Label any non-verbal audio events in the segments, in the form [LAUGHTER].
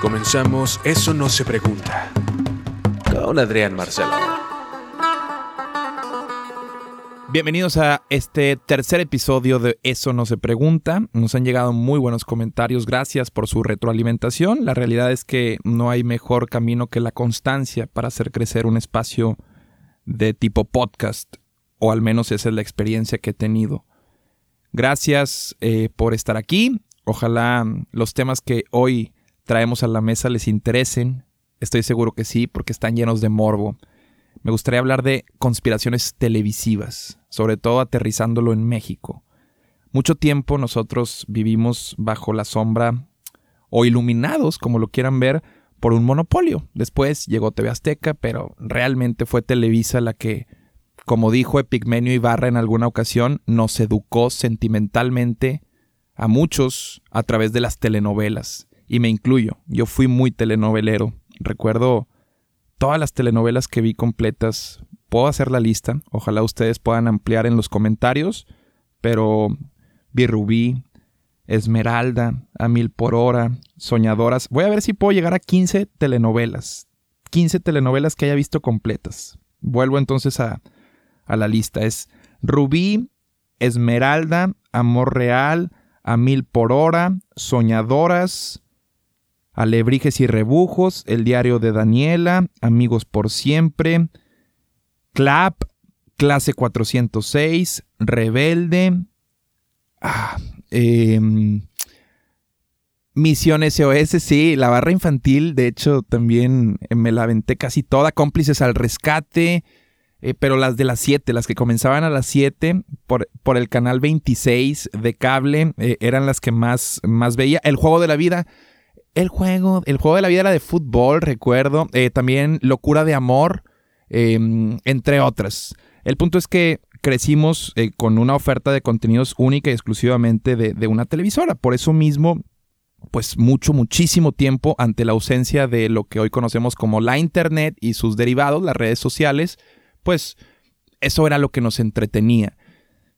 Comenzamos Eso no se pregunta. Con Adrián Marcelo. Bienvenidos a este tercer episodio de Eso no se pregunta. Nos han llegado muy buenos comentarios, gracias por su retroalimentación. La realidad es que no hay mejor camino que la constancia para hacer crecer un espacio de tipo podcast, o al menos esa es la experiencia que he tenido. Gracias eh, por estar aquí. Ojalá los temas que hoy traemos a la mesa les interesen. Estoy seguro que sí, porque están llenos de morbo. Me gustaría hablar de conspiraciones televisivas, sobre todo aterrizándolo en México. Mucho tiempo nosotros vivimos bajo la sombra o iluminados, como lo quieran ver, por un monopolio. Después llegó TV Azteca, pero realmente fue Televisa la que, como dijo Epigmenio Ibarra en alguna ocasión, nos educó sentimentalmente a muchos a través de las telenovelas. Y me incluyo, yo fui muy telenovelero. Recuerdo todas las telenovelas que vi completas. Puedo hacer la lista, ojalá ustedes puedan ampliar en los comentarios, pero vi Rubí, Esmeralda, A Mil por Hora, Soñadoras. Voy a ver si puedo llegar a 15 telenovelas. 15 telenovelas que haya visto completas. Vuelvo entonces a, a la lista. Es Rubí, Esmeralda, Amor Real, A Mil por Hora, Soñadoras, Alebrijes y Rebujos, El Diario de Daniela, Amigos por Siempre, Clap, Clase 406, Rebelde, ah, eh, Misión SOS, sí, la barra infantil, de hecho también me la aventé casi toda, cómplices al rescate, eh, pero las de las 7, las que comenzaban a las 7 por, por, el canal 26 de cable, eh, eran las que más, más veía. El juego de la vida, el juego, el juego de la vida era de fútbol, recuerdo. Eh, también Locura de Amor, eh, entre otras. El punto es que crecimos eh, con una oferta de contenidos única y exclusivamente de, de, una televisora. Por eso mismo, pues mucho, muchísimo tiempo ante la ausencia de lo que hoy conocemos como la Internet y sus derivados, las redes sociales, pues eso era lo que nos entretenía.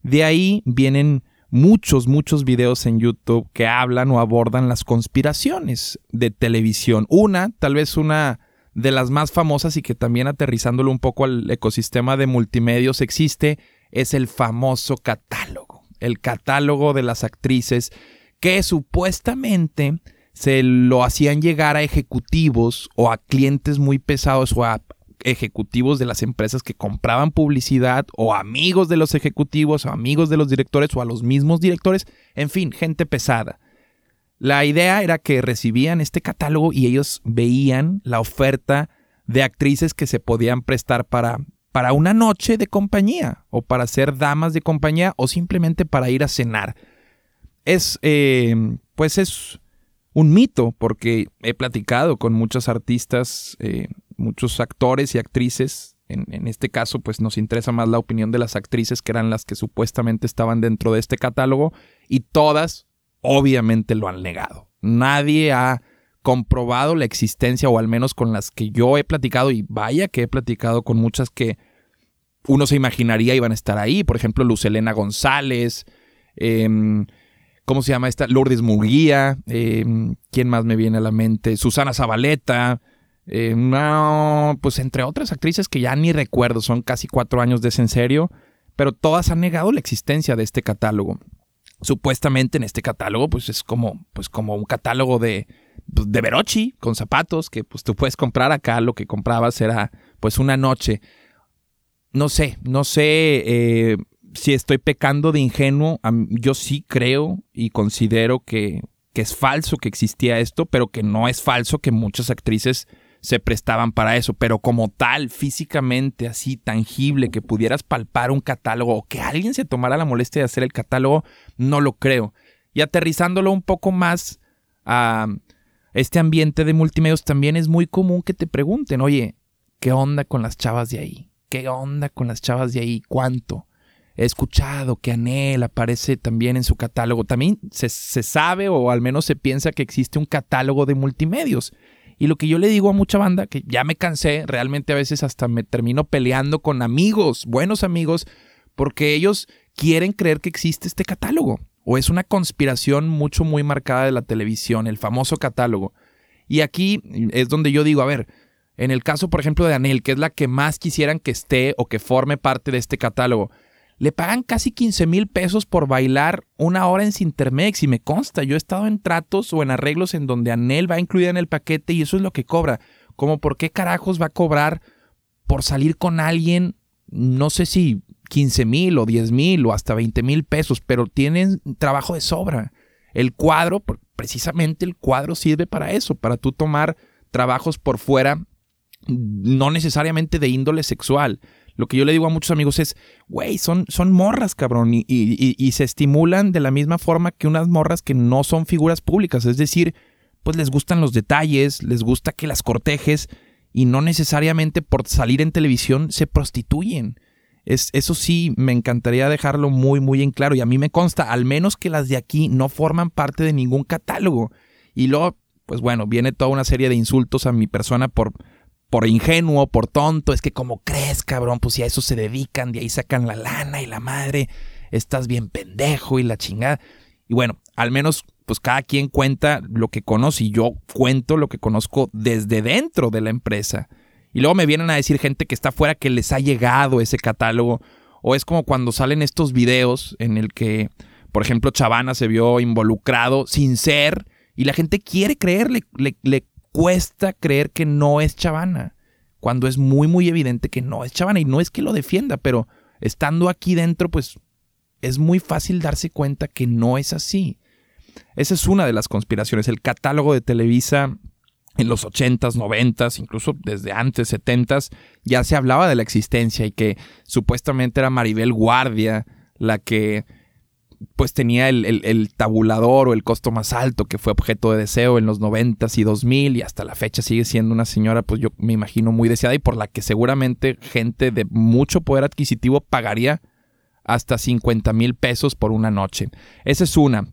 De ahí vienen muchos, muchos videos en YouTube que hablan o abordan las conspiraciones de televisión. Una, tal vez una de las más famosas y que también aterrizándolo un poco al ecosistema de multimedios existe, es el famoso catálogo. El catálogo de las actrices que supuestamente se lo hacían llegar a ejecutivos o a clientes muy pesados o a ejecutivos de las empresas que compraban publicidad o amigos de los ejecutivos o amigos de los directores o a los mismos directores, en fin, gente pesada. La idea era que recibían este catálogo y ellos veían la oferta de actrices que se podían prestar para, para una noche de compañía o para ser damas de compañía o simplemente para ir a cenar. Es, eh, pues es un mito porque he platicado con muchos artistas eh, muchos actores y actrices. En, en, este caso, pues nos interesa más la opinión de las actrices que eran las que supuestamente estaban dentro de este catálogo y todas obviamente lo han negado. Nadie ha comprobado la existencia o al menos con las que yo he platicado y vaya que he platicado con muchas que uno se imaginaría iban a estar ahí. Por ejemplo, Lucelena González, eh, ¿cómo se llama esta? Lourdes Muguía, eh, ¿quién más me viene a la mente? Susana Zabaleta. Eh, no, pues entre otras actrices que ya ni recuerdo, son casi cuatro años de ese en serio, pero todas han negado la existencia de este catálogo. Supuestamente en este catálogo, pues es como, pues como un catálogo de, pues, de Verochi con zapatos que pues tú puedes comprar acá. Lo que comprabas era pues una noche. No sé, no sé eh, si estoy pecando de ingenuo. Yo sí creo y considero que, que es falso que existía esto, pero que no es falso que muchas actrices se prestaban para eso, pero como tal, físicamente, así tangible, que pudieras palpar un catálogo o que alguien se tomara la molestia de hacer el catálogo, no lo creo. Y aterrizándolo un poco más a este ambiente de multimedios, también es muy común que te pregunten, oye, ¿qué onda con las chavas de ahí? ¿Qué onda con las chavas de ahí? ¿Cuánto? He escuchado que Anel aparece también en su catálogo. También se, se sabe o al menos se piensa que existe un catálogo de multimedios. Y lo que yo le digo a mucha banda, que ya me cansé, realmente a veces hasta me termino peleando con amigos, buenos amigos, porque ellos quieren creer que existe este catálogo. O es una conspiración mucho, muy marcada de la televisión, el famoso catálogo. Y aquí es donde yo digo, a ver, en el caso, por ejemplo, de Anel, que es la que más quisieran que esté o que forme parte de este catálogo, le pagan casi 15 mil pesos por bailar una hora en Sintermex y me consta, yo he estado en tratos o en arreglos en donde Anel va incluida en el paquete y eso es lo que cobra. Como por qué carajos va a cobrar por salir con alguien, no sé si 15 mil o 10 mil o hasta 20 mil pesos, pero tienen trabajo de sobra. El cuadro, precisamente el cuadro sirve para eso, para tú tomar trabajos por fuera, no necesariamente de índole sexual. Lo que yo le digo a muchos amigos es, güey, son, son morras, cabrón, y, y, se estimulan de la misma forma que unas morras que no son figuras públicas. Es decir, pues les gustan los detalles, les gusta que las cortejes y no necesariamente por salir en televisión se prostituyen. Es, eso sí, me encantaría dejarlo muy, muy en claro. Y a mí me consta, al menos que las de aquí no forman parte de ningún catálogo. Y luego, pues bueno, viene toda una serie de insultos a mi persona por por ingenuo, por tonto, es que como crees, cabrón, pues si a eso se dedican, de ahí sacan la lana y la madre, estás bien pendejo y la chingada. Y bueno, al menos pues cada quien cuenta lo que conoce y yo cuento lo que conozco desde dentro de la empresa. Y luego me vienen a decir gente que está afuera que les ha llegado ese catálogo. O es como cuando salen estos videos en el que, por ejemplo, Chavana se vio involucrado sin ser y la gente quiere creerle, le, le cuesta creer que no es Chavana, cuando es muy, muy evidente que no es Chavana. Y no es que lo defienda, pero estando aquí dentro, pues es muy fácil darse cuenta que no es así. Esa es una de las conspiraciones. El catálogo de Televisa en los 80s, 90s, incluso desde antes, 70s, ya se hablaba de la existencia y que supuestamente era Maribel Guardia la que pues tenía el, tabulador o el costo más alto que fue objeto de deseo en los 90 y 2000 y hasta la fecha sigue siendo una señora pues yo me imagino muy deseada y por la que seguramente gente de mucho poder adquisitivo pagaría hasta 50 mil pesos por una noche. Esa es una,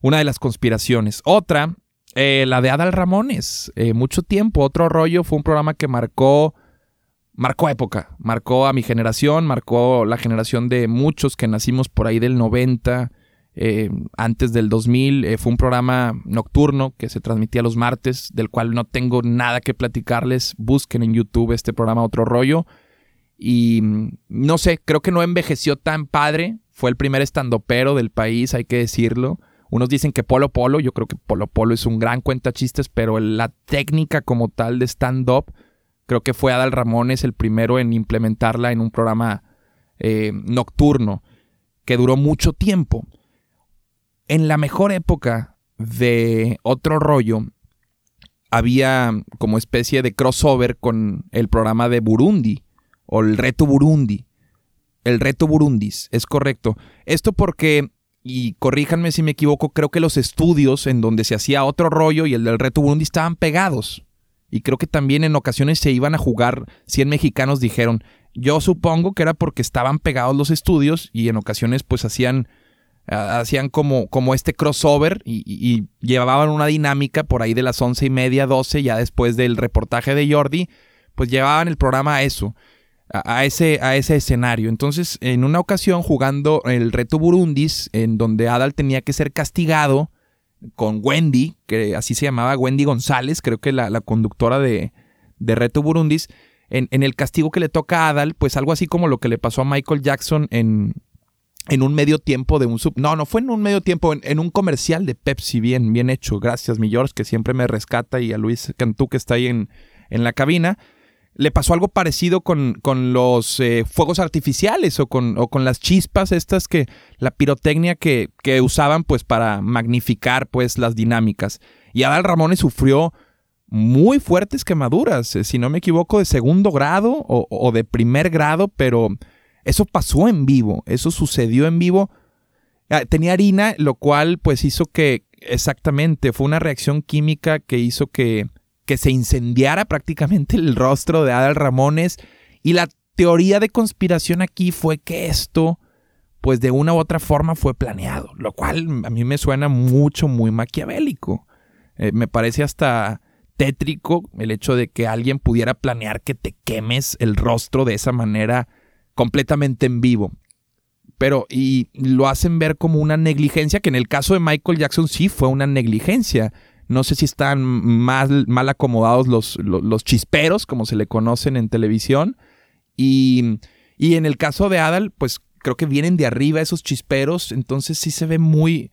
una de las conspiraciones. Otra, eh, la de Adal Ramones. Eh, mucho tiempo, otro rollo, fue un programa que marcó marcó época, marcó a mi generación, marcó la generación de muchos que nacimos por ahí del 90, eh, antes del 2000. Eh, fue un programa nocturno que se transmitía los martes, del cual no tengo nada que platicarles. Busquen en YouTube este programa Otro Rollo. Y mm, no sé, creo que no envejeció tan padre. Fue el primer estandopero del país, hay que decirlo. Unos dicen que Polo Polo, yo creo que Polo Polo es un gran cuenta chistes, pero la técnica como tal de stand-up Creo que fue Adal Ramones el primero en implementarla en un programa eh, nocturno que duró mucho tiempo. En la mejor época de otro rollo, había como especie de crossover con el programa de Burundi o el reto Burundi. El reto Burundis, es correcto. Esto porque, y corríjanme si me equivoco, creo que los estudios en donde se hacía otro rollo y el del reto Burundi estaban pegados. Y creo que también en ocasiones se iban a jugar 100 mexicanos, dijeron. Yo supongo que era porque estaban pegados los estudios y en ocasiones pues hacían, hacían como, como este crossover y, llevaban una dinámica por ahí de las once y media, 12, ya después del reportaje de Jordi, pues llevaban el programa a eso, a, ese, a ese escenario. Entonces, en una ocasión jugando el reto Burundis, en donde Adal tenía que ser castigado, con Wendy, que así se llamaba Wendy González, creo que la, conductora de, de, Reto Burundis, en, en, el castigo que le toca a Adal, pues algo así como lo que le pasó a Michael Jackson en, en un medio tiempo de un sub... No, no fue en un medio tiempo, en, un comercial de Pepsi, bien, bien hecho. Gracias, mi George, que siempre me rescata, y a Luis Cantú, que está ahí en, en la cabina le pasó algo parecido con, con los eh, fuegos artificiales o con, o con, las chispas estas que, la pirotecnia que, que, usaban pues para magnificar pues las dinámicas. Y Adal Ramones sufrió muy fuertes quemaduras, eh, si no me equivoco, de segundo grado o, o, de primer grado, pero eso pasó en vivo, eso sucedió en vivo. Ah, tenía harina, lo cual pues hizo que, exactamente, fue una reacción química que hizo que que se incendiara prácticamente el rostro de Adal Ramones. Y la teoría de conspiración aquí fue que esto, pues de una u otra forma fue planeado, lo cual a mí me suena mucho, muy maquiavélico. Eh, me parece hasta tétrico el hecho de que alguien pudiera planear que te quemes el rostro de esa manera completamente en vivo. Pero, y lo hacen ver como una negligencia, que en el caso de Michael Jackson sí fue una negligencia No sé si están mal, mal acomodados los, los, chisperos, como se le conocen en televisión. Y, y en el caso de Adal, pues creo que vienen de arriba esos chisperos, entonces sí se ve muy,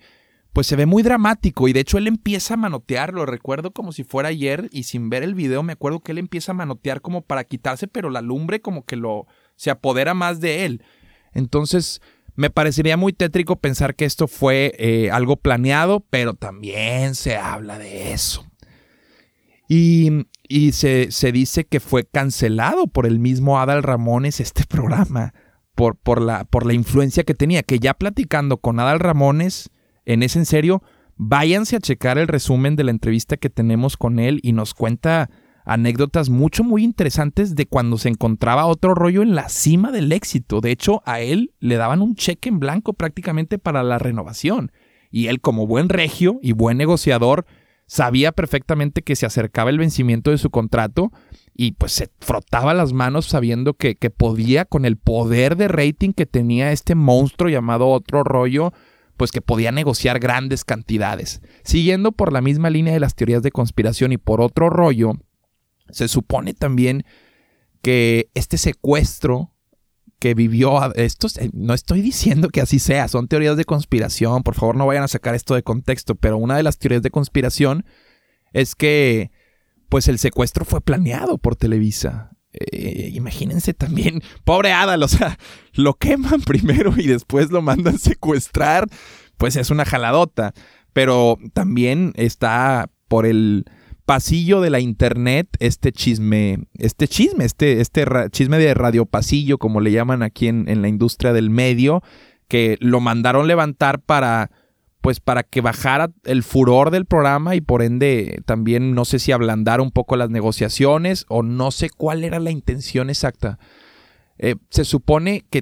pues se ve muy dramático y de hecho él empieza a manotear, lo recuerdo como si fuera ayer y sin ver el video me acuerdo que él empieza a manotear como para quitarse, pero la lumbre como que lo se apodera más de él. Entonces me parecería muy tétrico pensar que esto fue eh, algo planeado, pero también se habla de eso. Y, y se, se, dice que fue cancelado por el mismo Adal Ramones este [LAUGHS] programa, por, por, la, por la influencia que tenía, que ya platicando con Adal Ramones, en ese en serio, váyanse a checar el resumen de la entrevista que tenemos con él y nos cuenta anécdotas mucho, muy interesantes de cuando se encontraba otro rollo en la cima del éxito. De hecho, a él le daban un cheque en blanco prácticamente para la renovación. Y él, como buen regio y buen negociador, sabía perfectamente que se acercaba el vencimiento de su contrato y pues se frotaba las manos sabiendo que, que podía, con el poder de rating que tenía este monstruo llamado otro rollo, pues que podía negociar grandes cantidades. Siguiendo por la misma línea de las teorías de conspiración y por otro rollo, se supone también que este secuestro que vivió esto eh, no estoy diciendo que así sea, son teorías de conspiración, por favor no vayan a sacar esto de contexto, pero una de las teorías de conspiración es que pues el secuestro fue planeado por Televisa. Eh, imagínense también, pobre Adal, o sea, lo queman [LAUGHS] primero y después lo mandan secuestrar, pues es una jaladota. Pero también está por el pasillo de la internet este chisme, este chisme, este, este chisme de radio pasillo, como le llaman aquí en, en la industria del medio, que lo mandaron levantar para pues para que bajara el furor del programa y por ende también no sé si ablandar un poco las negociaciones o no sé cuál era la intención exacta. Eh, se supone que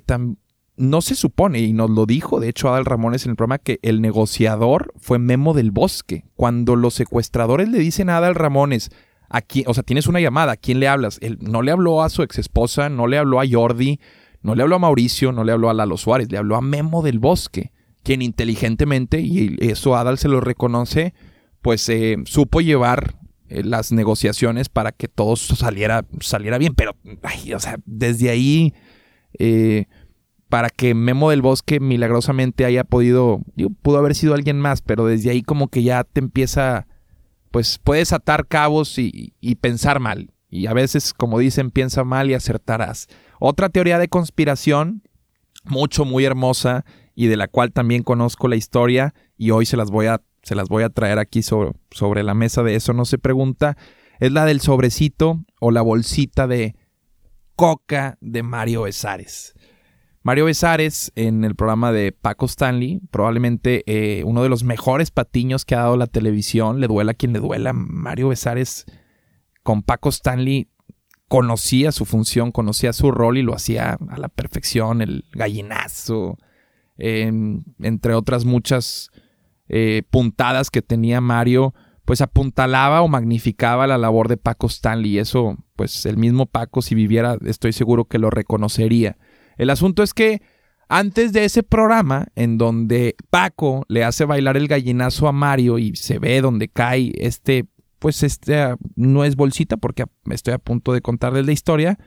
no se supone, y nos lo dijo de hecho Adal Ramones en el programa, que el negociador fue Memo del Bosque. Cuando los secuestradores le dicen a Adal Ramones, aquí, o sea, tienes una llamada, ¿a quién le hablas? Él no le habló a su ex esposa, no le habló a Jordi, no le habló a Mauricio, no le habló a Lalo Suárez, le habló a Memo del Bosque quien inteligentemente, y eso Adal se lo reconoce, pues eh, supo llevar eh, las negociaciones para que todo saliera, saliera bien. Pero, o sea, desde ahí, eh, para que Memo del Bosque milagrosamente haya podido, pudo haber sido alguien más, pero desde ahí como que ya te empieza, pues puedes atar cabos y, pensar mal. Y a veces, como dicen, piensa mal y acertarás. Otra teoría de conspiración, mucho, muy hermosa, y de la cual también conozco la historia y hoy se las voy a, se las voy a traer aquí sobre, sobre la mesa de eso no se pregunta, es la del sobrecito o la bolsita de coca de Mario Besares. Mario Besares en el programa de Paco Stanley, probablemente eh, uno de los mejores patiños que ha dado la televisión, le duela a quien le duela. Mario Besares con Paco Stanley conocía su función, conocía su rol y lo hacía a la perfección, el gallinazo, entre otras muchas eh, puntadas que tenía Mario, pues apuntalaba o magnificaba la labor de Paco Stanley. Eso, pues el mismo Paco, si viviera, estoy seguro que lo reconocería. El asunto es que antes de ese programa, en donde Paco le hace bailar el gallinazo a Mario y se ve donde cae este, pues este no es bolsita porque estoy a punto de contarles la historia,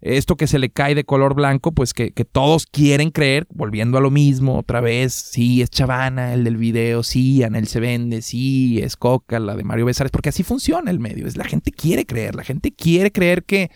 esto que se le cae de color blanco, pues que, todos quieren creer, volviendo a lo mismo otra vez, sí, es Chavana, el del video, sí, Anel se vende, sí, es Coca, la de Mario Besares, porque así funciona el medio, es la gente quiere creer, la gente quiere creer que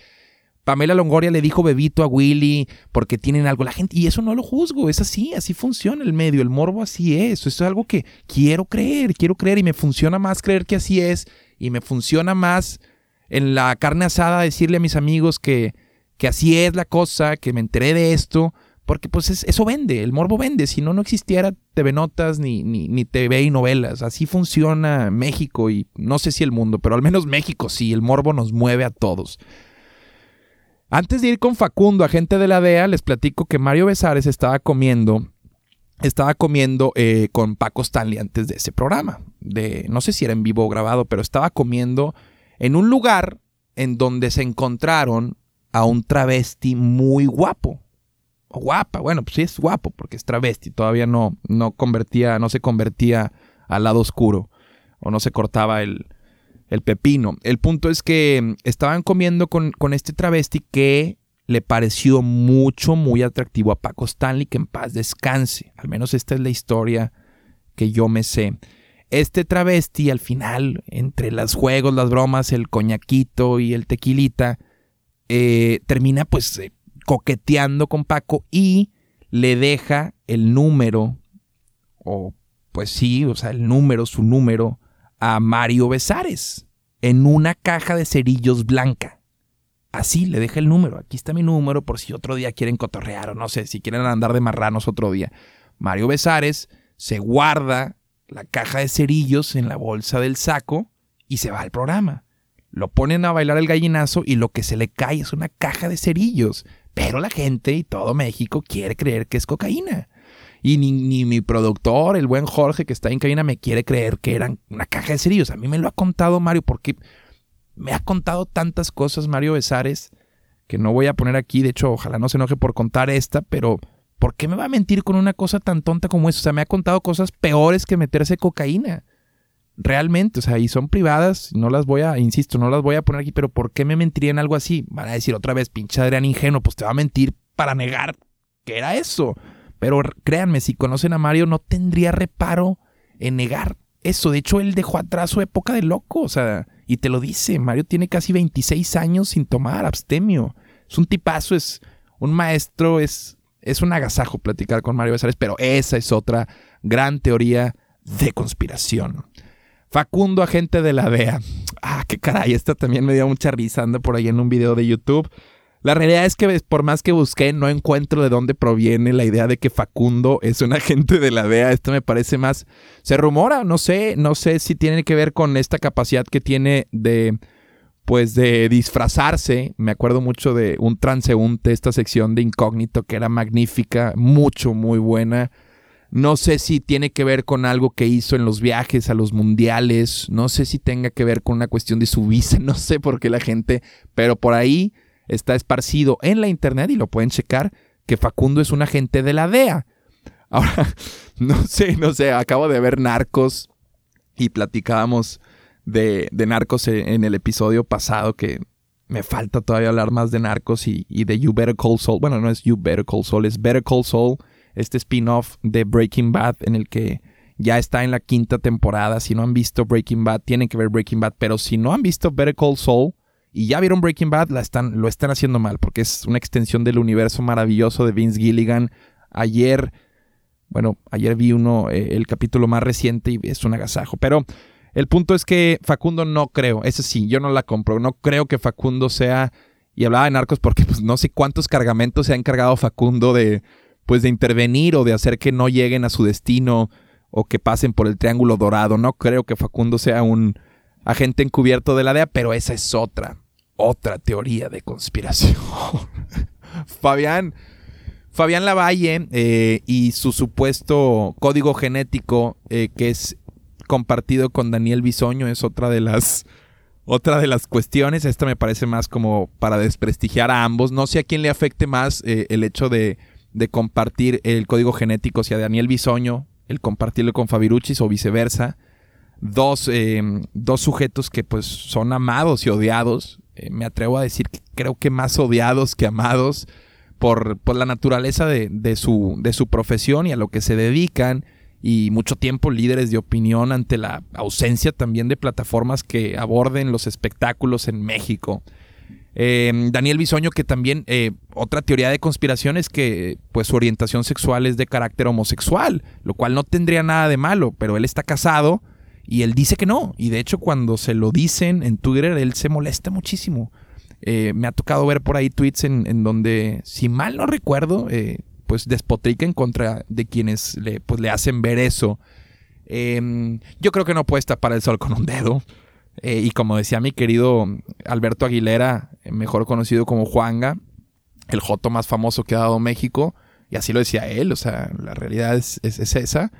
Pamela Longoria le dijo bebito a Willy porque tienen algo, la gente, y eso no lo juzgo, es así, así funciona el medio, el morbo así es, eso es algo que quiero creer, quiero creer y me funciona más creer que así es, y me funciona más en la carne asada decirle a mis amigos que que así es la cosa, que me enteré de esto, porque pues eso vende, el morbo vende, si no, no existiera TV Notas ni, ni, ni, TV y novelas, así funciona México y no sé si el mundo, pero al menos México sí, el morbo nos mueve a todos. Antes de ir con Facundo, agente de la DEA, les platico que Mario Besares estaba comiendo, estaba comiendo eh, con Paco Stanley antes de ese programa, de, no sé si era en vivo o grabado, pero estaba comiendo en un lugar en donde se encontraron a un travesti muy guapo. Guapa, bueno, pues sí es guapo porque es travesti, todavía no, no convertía, no se convertía al lado oscuro. o no se cortaba el, el pepino. El punto es que estaban comiendo con, con este travesti que le pareció mucho, muy atractivo a Paco Stanley, que en paz descanse. Al menos esta es la historia que yo me sé. Este travesti al final, entre los juegos, las bromas, el coñaquito y el tequilita, eh, termina pues eh, coqueteando con Paco y le deja el número, o pues sí, o sea, el número, su número, a Mario Besares en una caja de cerillos blanca. Así le deja el número. Aquí está mi número por si otro día quieren cotorrear o no sé, si quieren andar de marranos otro día. Mario Besares se guarda la caja de cerillos en la bolsa del saco y se va al programa. Lo ponen a bailar el gallinazo y lo que se le cae es una caja de cerillos. Pero la gente y todo México quiere creer que es cocaína. Y ni, mi productor, el buen Jorge que está en cabina, me quiere creer que eran una caja de cerillos. A mí me lo ha contado Mario porque me ha contado tantas cosas Mario Besares que no voy a poner aquí. De hecho, ojalá no se enoje por contar esta, pero ¿por qué me va a mentir con una cosa tan tonta como eso? O sea, me ha contado cosas peores que meterse cocaína. Realmente, o sea, y son privadas, no las voy a, insisto, no las voy a poner aquí, pero ¿por qué me mentiría en algo así? Van a decir otra vez, pinche Adrián ingenuo, pues te va a mentir para negar que era eso. Pero créanme, si conocen a Mario, no tendría reparo en negar eso. De hecho, él dejó atrás su época de loco, o sea, y te lo dice, Mario tiene casi 26 años sin tomar abstemio. Es un tipazo, es un maestro, es, es un agasajo platicar con Mario Besares, pero esa es otra gran teoría de conspiración. Facundo, agente de la DEA. Ah, qué caray, esta también me dio mucha risa, anda por ahí en un video de YouTube. La realidad es que por más que busqué, no encuentro de dónde proviene la idea de que Facundo es un [LAUGHS] agente de la DEA. Esto me parece más. Se rumora, no sé, no sé si tiene que ver con esta capacidad que tiene de. Pues de disfrazarse. Me acuerdo mucho de un transeúnte, esta sección de incógnito que era magnífica, mucho, muy buena. No sé si tiene que ver con algo que hizo en los viajes a los mundiales. No sé si tenga que ver con una cuestión de su visa. [LAUGHS] No sé por qué la gente. Pero por ahí está esparcido en la internet y lo pueden checar que Facundo es un agente de la DEA. Ahora, [LAUGHS] no sé, no sé. Acabo de ver Narcos y platicábamos de, Narcos en el episodio pasado que me falta todavía hablar más de Narcos y, y, de You Better Call Saul. Bueno, no es You Better Call Saul, es Better Call Saul este spin-off de Breaking Bad en el que ya está en la quinta temporada. Si no han visto Breaking Bad, tienen que ver Breaking Bad. Pero si no han visto Better Call Saul y ya vieron Breaking Bad, la están, lo están haciendo mal porque es una extensión del universo maravilloso de Vince Gilligan. Ayer, bueno, ayer vi uno, eh, el capítulo más reciente y es un agasajo. Pero el punto es que Facundo no creo, ese sí, yo no la compro. No creo que Facundo sea. Y hablaba de narcos porque pues, no sé cuántos cargamentos se ha encargado Facundo de pues de intervenir o de hacer que no lleguen a su destino o que pasen por el triángulo dorado. No creo que Facundo sea un agente encubierto de la DEA, pero esa es otra, otra teoría de conspiración. [LAUGHS] Fabián, Fabián Lavalle eh, y su supuesto código genético eh, que es compartido con Daniel Bisoño es otra de las otra de las cuestiones. Esta me parece más como para desprestigiar a ambos. No sé a quién le afecte más eh, el hecho de de compartir el código genético, sea Daniel Bisoño, el compartirlo con Fabiruchis o viceversa. Dos, dos sujetos que pues son amados y odiados. Eh, me atrevo a decir que creo que más odiados que amados por, por la naturaleza de, de, su, de su profesión y a lo que se dedican y mucho tiempo líderes de opinión ante la ausencia también de plataformas que aborden los espectáculos en México. Em, Daniel Bisoño, que también eh, otra teoría de conspiración es que pues su orientación sexual es de carácter homosexual, lo cual no tendría nada de malo, pero él está casado y él dice que no. Y de hecho cuando se lo dicen en Twitter, él se molesta muchísimo. Eh, me ha tocado ver por ahí tweets en, donde, si mal no recuerdo, eh, pues despotrica en contra de quienes le, pues, le hacen ver eso. Em, yo creo que no puede tapar el sol con un dedo. Eh, y como decía mi querido Alberto Aguilera, mejor conocido como Juanga, el joto más famoso que ha dado México, y así lo decía él, o sea, la realidad es, esa,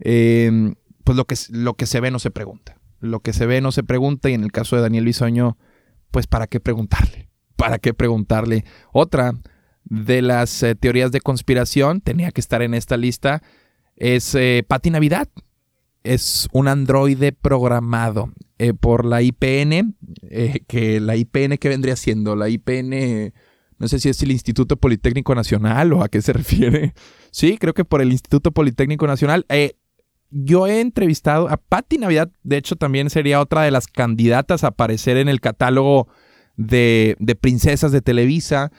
em, pues lo que, lo que se ve no se pregunta. Lo que se ve no se pregunta, y en el caso de Daniel Bisoño, pues ¿para qué preguntarle? [LAUGHS] ¿Para qué preguntarle? Otra de las eh, teorías de conspiración, tenía que estar en esta lista, es eh, Pati Navidad. es un androide programado eh, por la IPN, eh, que la IPN que vendría siendo, la IPN, no sé si es el Instituto Politécnico Nacional o a qué se [LAUGHS] refiere. Sí, creo que por el Instituto Politécnico Nacional. Yo he entrevistado a Patti Navidad, de hecho también sería otra de las candidatas a aparecer en el catálogo de, de princesas de Televisa.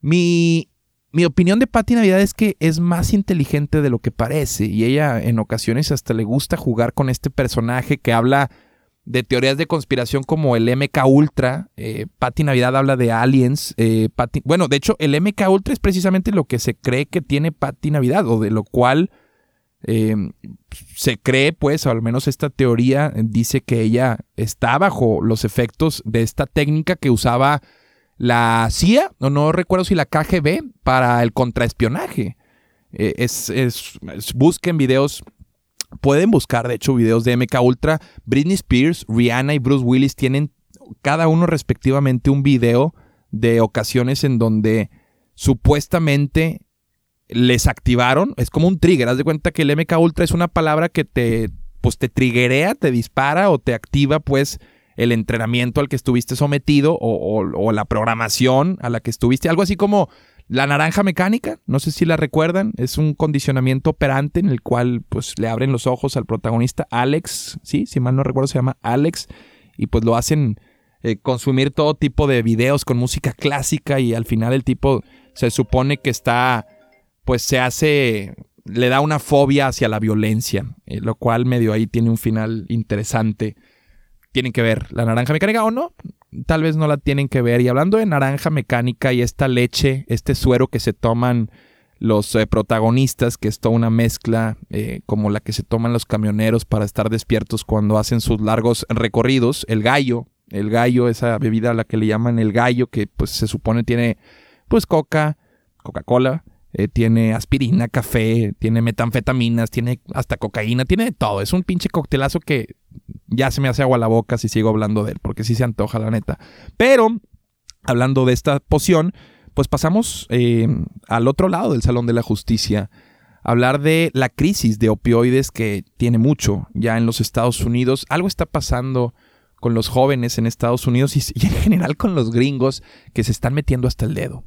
Mi, mi opinión de Patti Navidad es que es más inteligente de lo que parece y ella en ocasiones hasta le gusta jugar con este personaje que habla de teorías de conspiración como el MK Ultra. Eh, Patti Navidad habla de aliens. Eh, bueno, de hecho, el MK Ultra es precisamente lo que se cree que tiene Patti Navidad o de lo cual eh, se cree, pues, o al menos esta teoría dice que ella está bajo los efectos de esta técnica que usaba la CIA, o no recuerdo si la KGB, para el contraespionaje. Eh, es, busquen videos, pueden buscar de hecho videos de MK Ultra. Britney Spears, Rihanna y Bruce Willis tienen cada uno respectivamente un video de ocasiones en donde supuestamente les activaron, es como un trigger, haz de cuenta que el MK Ultra es una palabra que te pues te triggerea, te dispara o te activa pues el entrenamiento al que estuviste sometido o, la programación a la que estuviste. Algo así como la naranja mecánica, no sé si la recuerdan, es un condicionamiento operante en el cual pues le abren los ojos al protagonista Alex, sí, si mal no recuerdo se llama Alex, y pues lo hacen eh, consumir todo tipo de videos con música clásica y al final el tipo se supone que está, pues se hace, le da una fobia hacia la violencia, eh, lo cual medio ahí tiene un final interesante tienen que ver la naranja mecánica o no, tal vez no la tienen que ver. Y hablando de naranja mecánica y esta leche, este suero que se toman los eh, protagonistas, que es toda una mezcla eh, como la que se toman los camioneros para estar despiertos cuando hacen sus largos recorridos, el gallo, el gallo, esa bebida a la que le llaman el gallo, que pues se supone tiene pues coca, Coca-Cola, eh, tiene aspirina, café, tiene metanfetaminas, tiene hasta cocaína, tiene de todo. Es un pinche coctelazo que ya se me hace agua la boca si sigo hablando de él, porque sí se antoja, la neta. Pero, hablando de esta poción, pues pasamos eh, al otro lado del Salón de la Justicia. Hablar de la crisis de opioides que tiene mucho ya en los Estados Unidos. Algo está pasando con los jóvenes en Estados Unidos y, en general con los gringos que se están metiendo hasta el dedo.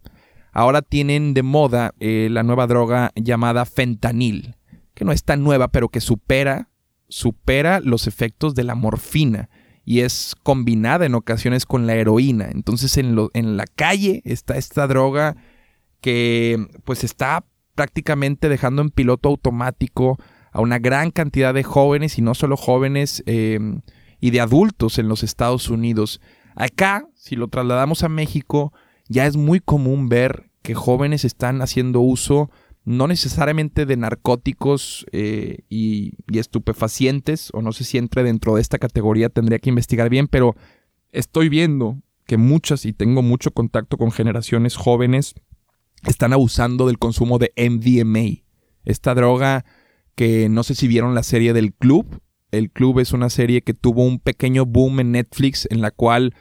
Ahora tienen de moda eh, la nueva droga llamada fentanil, que no es tan nueva, pero que supera supera los efectos de la morfina y es combinada en ocasiones con la heroína. Entonces en, en la calle está esta droga que pues está prácticamente dejando en piloto automático a una gran cantidad de jóvenes y no solo jóvenes em, y de adultos en los Estados Unidos. Acá, si lo trasladamos a México, ya es muy común ver que jóvenes están haciendo uso no necesariamente de narcóticos eh, y, estupefacientes, o no sé si entre dentro de esta categoría, tendría que investigar bien, pero estoy viendo que muchas, y tengo mucho contacto con generaciones jóvenes, están abusando del consumo de MDMA, esta droga que no sé si vieron la serie del Club. El Club es una serie que tuvo un pequeño boom en Netflix en la cual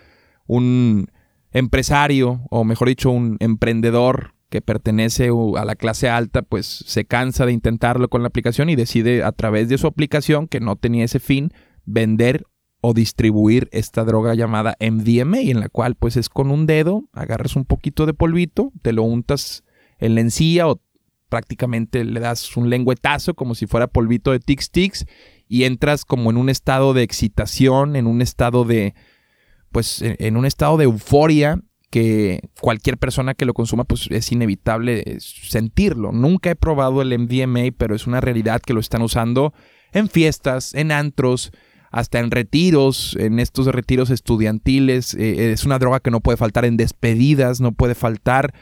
un empresario, o mejor dicho, un emprendedor que pertenece a la clase alta, pues se cansa de intentarlo con la aplicación y decide a través de su aplicación, que no tenía ese fin, vender o distribuir esta droga llamada MDMA, en la cual pues es con un dedo, agarras un poquito de polvito, te lo untas en la encía o prácticamente le das un lengüetazo como si fuera polvito de Tix y entras como en un estado de excitación, en un estado de pues en un estado de euforia que cualquier persona que lo consuma pues es inevitable sentirlo. Nunca he probado el MDMA, pero es una realidad que lo están usando en fiestas, en antros, hasta en retiros, en estos retiros estudiantiles. Eh, es una droga que no puede faltar en despedidas, no puede faltar.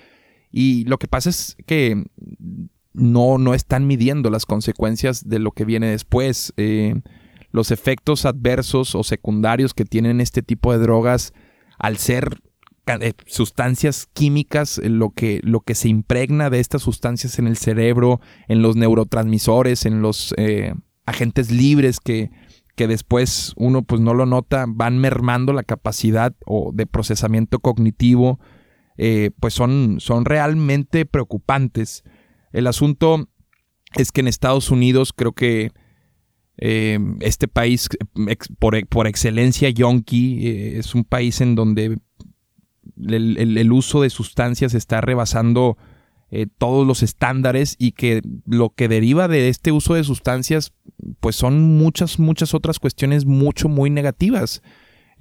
Y lo que pasa es que no, no están midiendo las consecuencias de lo que viene después. Eh, los efectos adversos o secundarios que tienen este tipo de drogas al ser eh, sustancias químicas, eh, lo que, lo que se impregna de estas sustancias en el cerebro, en los neurotransmisores, en los eh, agentes libres que, que después uno pues no lo nota, van mermando la capacidad o de procesamiento cognitivo, pues son, son realmente preocupantes. El asunto es que en Estados Unidos creo que Eh, este país, por, excelencia yonki, eh, es un país en donde el, uso de sustancias está rebasando eh, todos los estándares y que lo que deriva de este uso de sustancias, pues son muchas, muchas otras cuestiones mucho, muy negativas.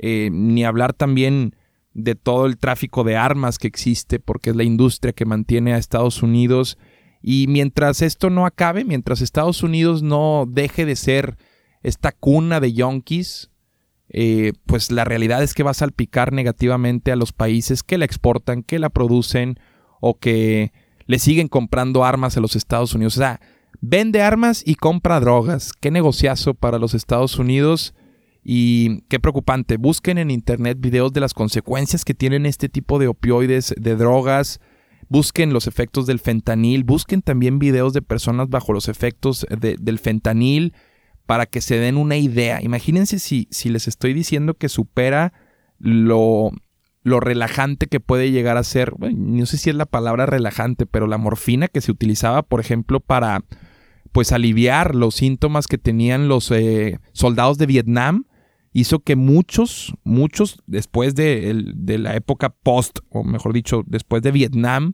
ni hablar también de todo el tráfico de armas que existe, porque es la industria que mantiene a Estados Unidos. Y mientras esto no acabe, mientras Estados Unidos no deje de ser esta cuna de yonkis, eh, pues la realidad es que va a salpicar negativamente a los países que la exportan, que la producen o que le siguen comprando armas a los Estados Unidos. O sea, vende armas y compra drogas. Qué negociazo para los Estados Unidos y qué preocupante. Busquen en internet videos de las consecuencias que tienen este tipo de opioides, de drogas. Busquen los efectos del fentanil. Busquen también videos de personas bajo los efectos del fentanil para que se den una idea. Imagínense si, si les estoy diciendo que supera lo, lo relajante que puede llegar a ser. no sé si es la palabra relajante, pero la morfina que se utilizaba, por ejemplo, para pues aliviar los síntomas que tenían los eh, soldados de Vietnam hizo que muchos, muchos, después de, la época post, o mejor dicho, después de Vietnam,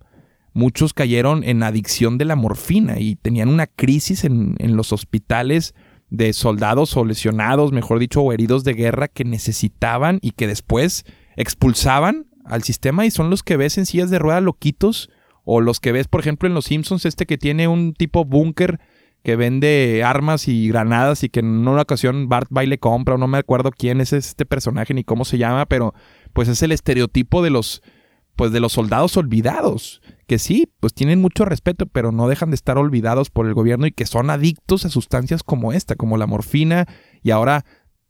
muchos cayeron en adicción de la morfina y tenían una crisis en, los hospitales de soldados o lesionados, mejor dicho, o heridos de guerra que necesitaban y que después expulsaban al sistema. Y son los que ves en sillas de rueda loquitos o los que ves, por ejemplo, en Los Simpsons, este que tiene un tipo búnker que vende armas y granadas y que en una ocasión Bart Baile compra, o no me acuerdo quién es este personaje ni cómo se llama, pero pues es el estereotipo de los pues de los soldados olvidados, que sí, pues tienen mucho respeto, pero no dejan de estar olvidados por el gobierno y que son adictos a sustancias como esta, como la morfina y ahora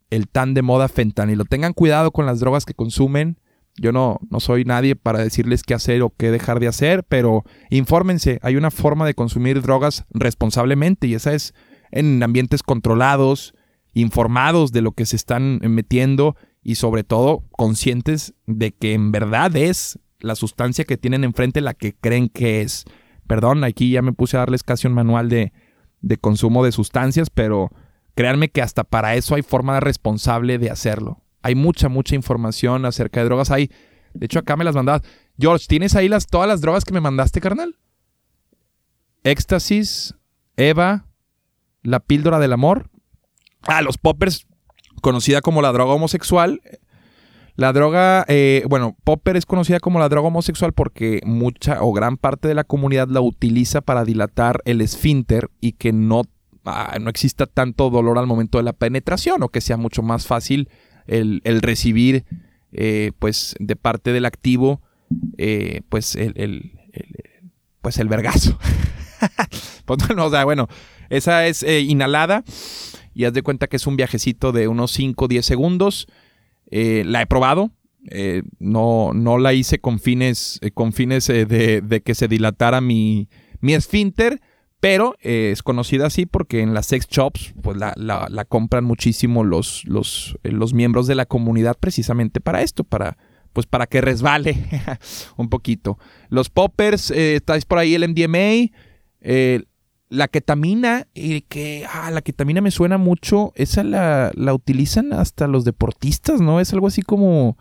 el tan de moda fentanilo. Tengan cuidado con las drogas que consumen, yo no, no soy nadie para decirles qué hacer o qué dejar de hacer, pero infórmense, hay una forma de consumir drogas responsablemente y esa es en ambientes controlados, informados de lo que se están metiendo y sobre todo conscientes de que en verdad es la sustancia que tienen enfrente la que creen que es. Perdón, aquí ya me puse a darles casi un manual de, de consumo de sustancias, pero créanme que hasta para eso hay forma responsable de hacerlo. Hay mucha, mucha información acerca de drogas. Hay, de hecho, acá me las mandabas. George, ¿tienes ahí las, todas las drogas que me mandaste, carnal? Éxtasis, Eva, la píldora del amor. Ah, los poppers, conocida como la droga homosexual. La droga, eh, bueno, popper es conocida como la droga homosexual porque mucha o gran parte de la comunidad la utiliza para dilatar el esfínter y que no, ah, no exista tanto dolor al momento de la penetración o que sea mucho más fácil el, recibir eh, pues de parte del activo eh, pues el, pues el vergazo. [LAUGHS] pues o sea, bueno, esa es eh, inhalada y haz de cuenta que es un viajecito de unos 5 o 10 segundos. la he probado. no, no la hice con fines, con fines de, de, que se dilatara mi, mi esfínter pero eh, es conocida así porque en las sex shops pues la, compran muchísimo los, los, eh, los, miembros de la comunidad precisamente para esto, para, pues para que resbale [LAUGHS] un poquito. Los poppers, eh, estáis por ahí el MDMA, la ketamina, que ah, la ketamina me suena mucho, esa la, la utilizan hasta los deportistas, ¿no? Es algo así como...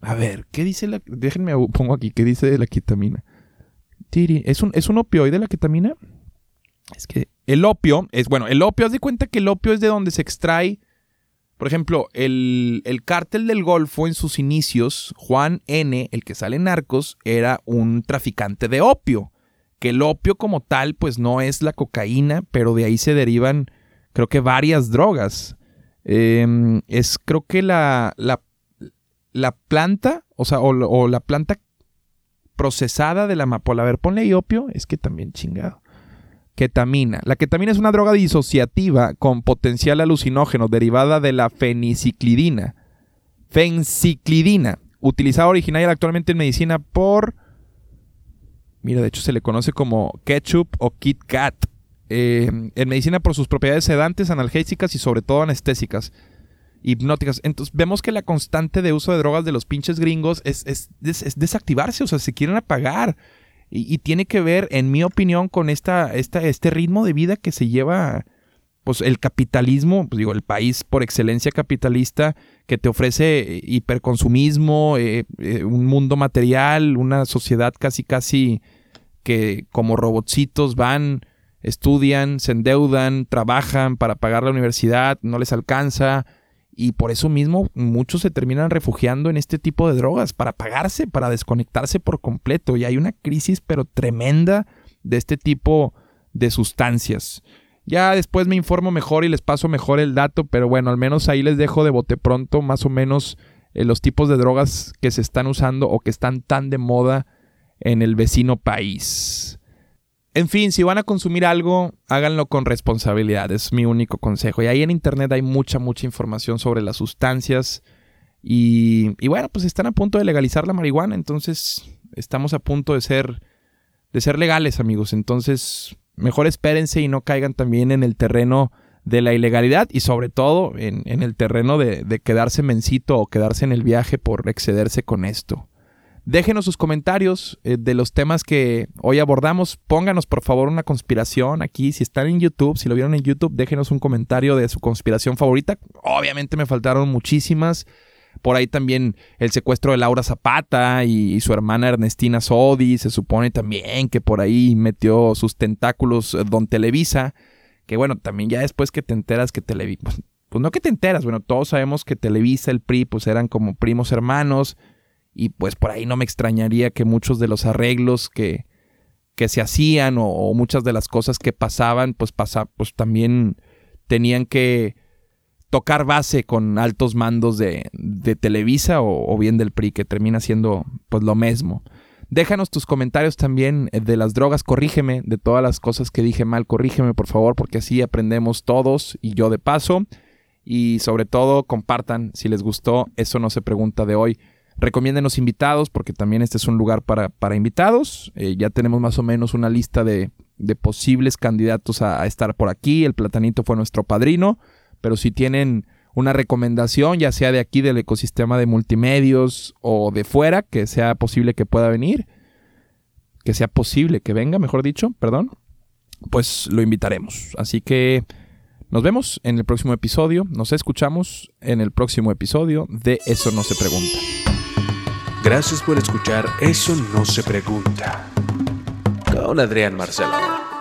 A ver, ¿qué dice la... Déjenme pongo aquí, ¿qué dice la ketamina? ¿Es un, ¿Es un opioide la ketamina? Es que el opio es, bueno, el opio, haz de cuenta que el opio es de donde se extrae, por ejemplo, el, el cártel del Golfo en sus inicios, Juan N., el que sale en Narcos, era un traficante de opio. Que el opio como tal, pues no es la cocaína, pero de ahí se derivan, creo que varias drogas. Em, es, creo que la, la, la planta, o sea, o la planta procesada de la amapola. A ver, ponle ahí opio. Es que también chingado. Ketamina. La ketamina es una droga disociativa con potencial alucinógeno derivada de la feniciclidina. Fenciclidina. Utilizada original actualmente en medicina por... Mira, de hecho se le conoce como ketchup o Kit Kat. Eh, en medicina por sus propiedades sedantes, analgésicas y sobre todo anestésicas hipnóticas. Entonces vemos que la constante de uso de drogas de los pinches gringos es, desactivarse, o sea, se quieren apagar. Y, tiene que ver, en mi opinión, con esta, esta, este ritmo de vida que se lleva pues el capitalismo, pues digo, el país por excelencia capitalista que te ofrece eh, hiperconsumismo, eh, eh, un mundo material, una sociedad casi casi que como robotcitos van, estudian, se endeudan, trabajan para pagar la universidad, no les alcanza y por eso mismo muchos se terminan refugiando en este tipo de drogas para pagarse, para desconectarse por completo y hay una crisis pero tremenda de este tipo de sustancias. Ya después me informo mejor y les paso mejor el dato, pero bueno, al menos ahí les dejo de bote pronto más o menos eh, los tipos de drogas que se están usando o que están tan de moda en el vecino país. En fin, si van a consumir algo, háganlo con responsabilidad, es mi único consejo. Y ahí en internet hay mucha, mucha información sobre las sustancias. Y, bueno, pues están a punto de legalizar la marihuana, entonces estamos a punto de ser, de ser legales, amigos. Entonces, mejor espérense y no caigan también en el terreno de la ilegalidad y sobre todo en, el terreno de, quedarse mencito o quedarse en el viaje por excederse con esto. Déjenos sus comentarios eh, de los temas que hoy abordamos. Pónganos por favor una conspiración aquí. Si están en YouTube, si lo vieron en YouTube, déjenos un comentario de su conspiración favorita. Obviamente me faltaron muchísimas. Por ahí también el secuestro de Laura Zapata y, su hermana Ernestina Sodi. Se supone también que por ahí metió sus tentáculos eh, Don Televisa. Que bueno, también ya después que te enteras que Televisa. Pues, pues, no que te enteras, bueno, todos sabemos que Televisa, el PRI, pues eran como primos hermanos. Y pues por ahí no me extrañaría que muchos de los arreglos que, que se hacían o, muchas de las cosas que pasaban, pues, pasa, pues también tenían que tocar base con altos mandos de, Televisa o, bien del PRI, que termina siendo pues lo mismo. Déjanos tus comentarios también de las drogas, corrígeme, de todas las cosas que dije mal, corrígeme por favor, porque así aprendemos todos y yo de paso. Y sobre todo, compartan si les gustó, eso no se pregunta de hoy. Recomiéndenos invitados, porque también este es un lugar para, para invitados. Eh, ya tenemos más o menos una lista de, posibles candidatos a estar por aquí. El platanito fue nuestro padrino pero si tienen una recomendación, ya sea de aquí del ecosistema de multimedios o de fuera, que sea posible que pueda venir, que sea posible que venga, mejor dicho, perdón, pues lo invitaremos. Así que nos vemos en el próximo episodio, nos escuchamos en el próximo episodio de Eso no se pregunta. Gracias por escuchar Eso no se pregunta con Adrián Marcelo.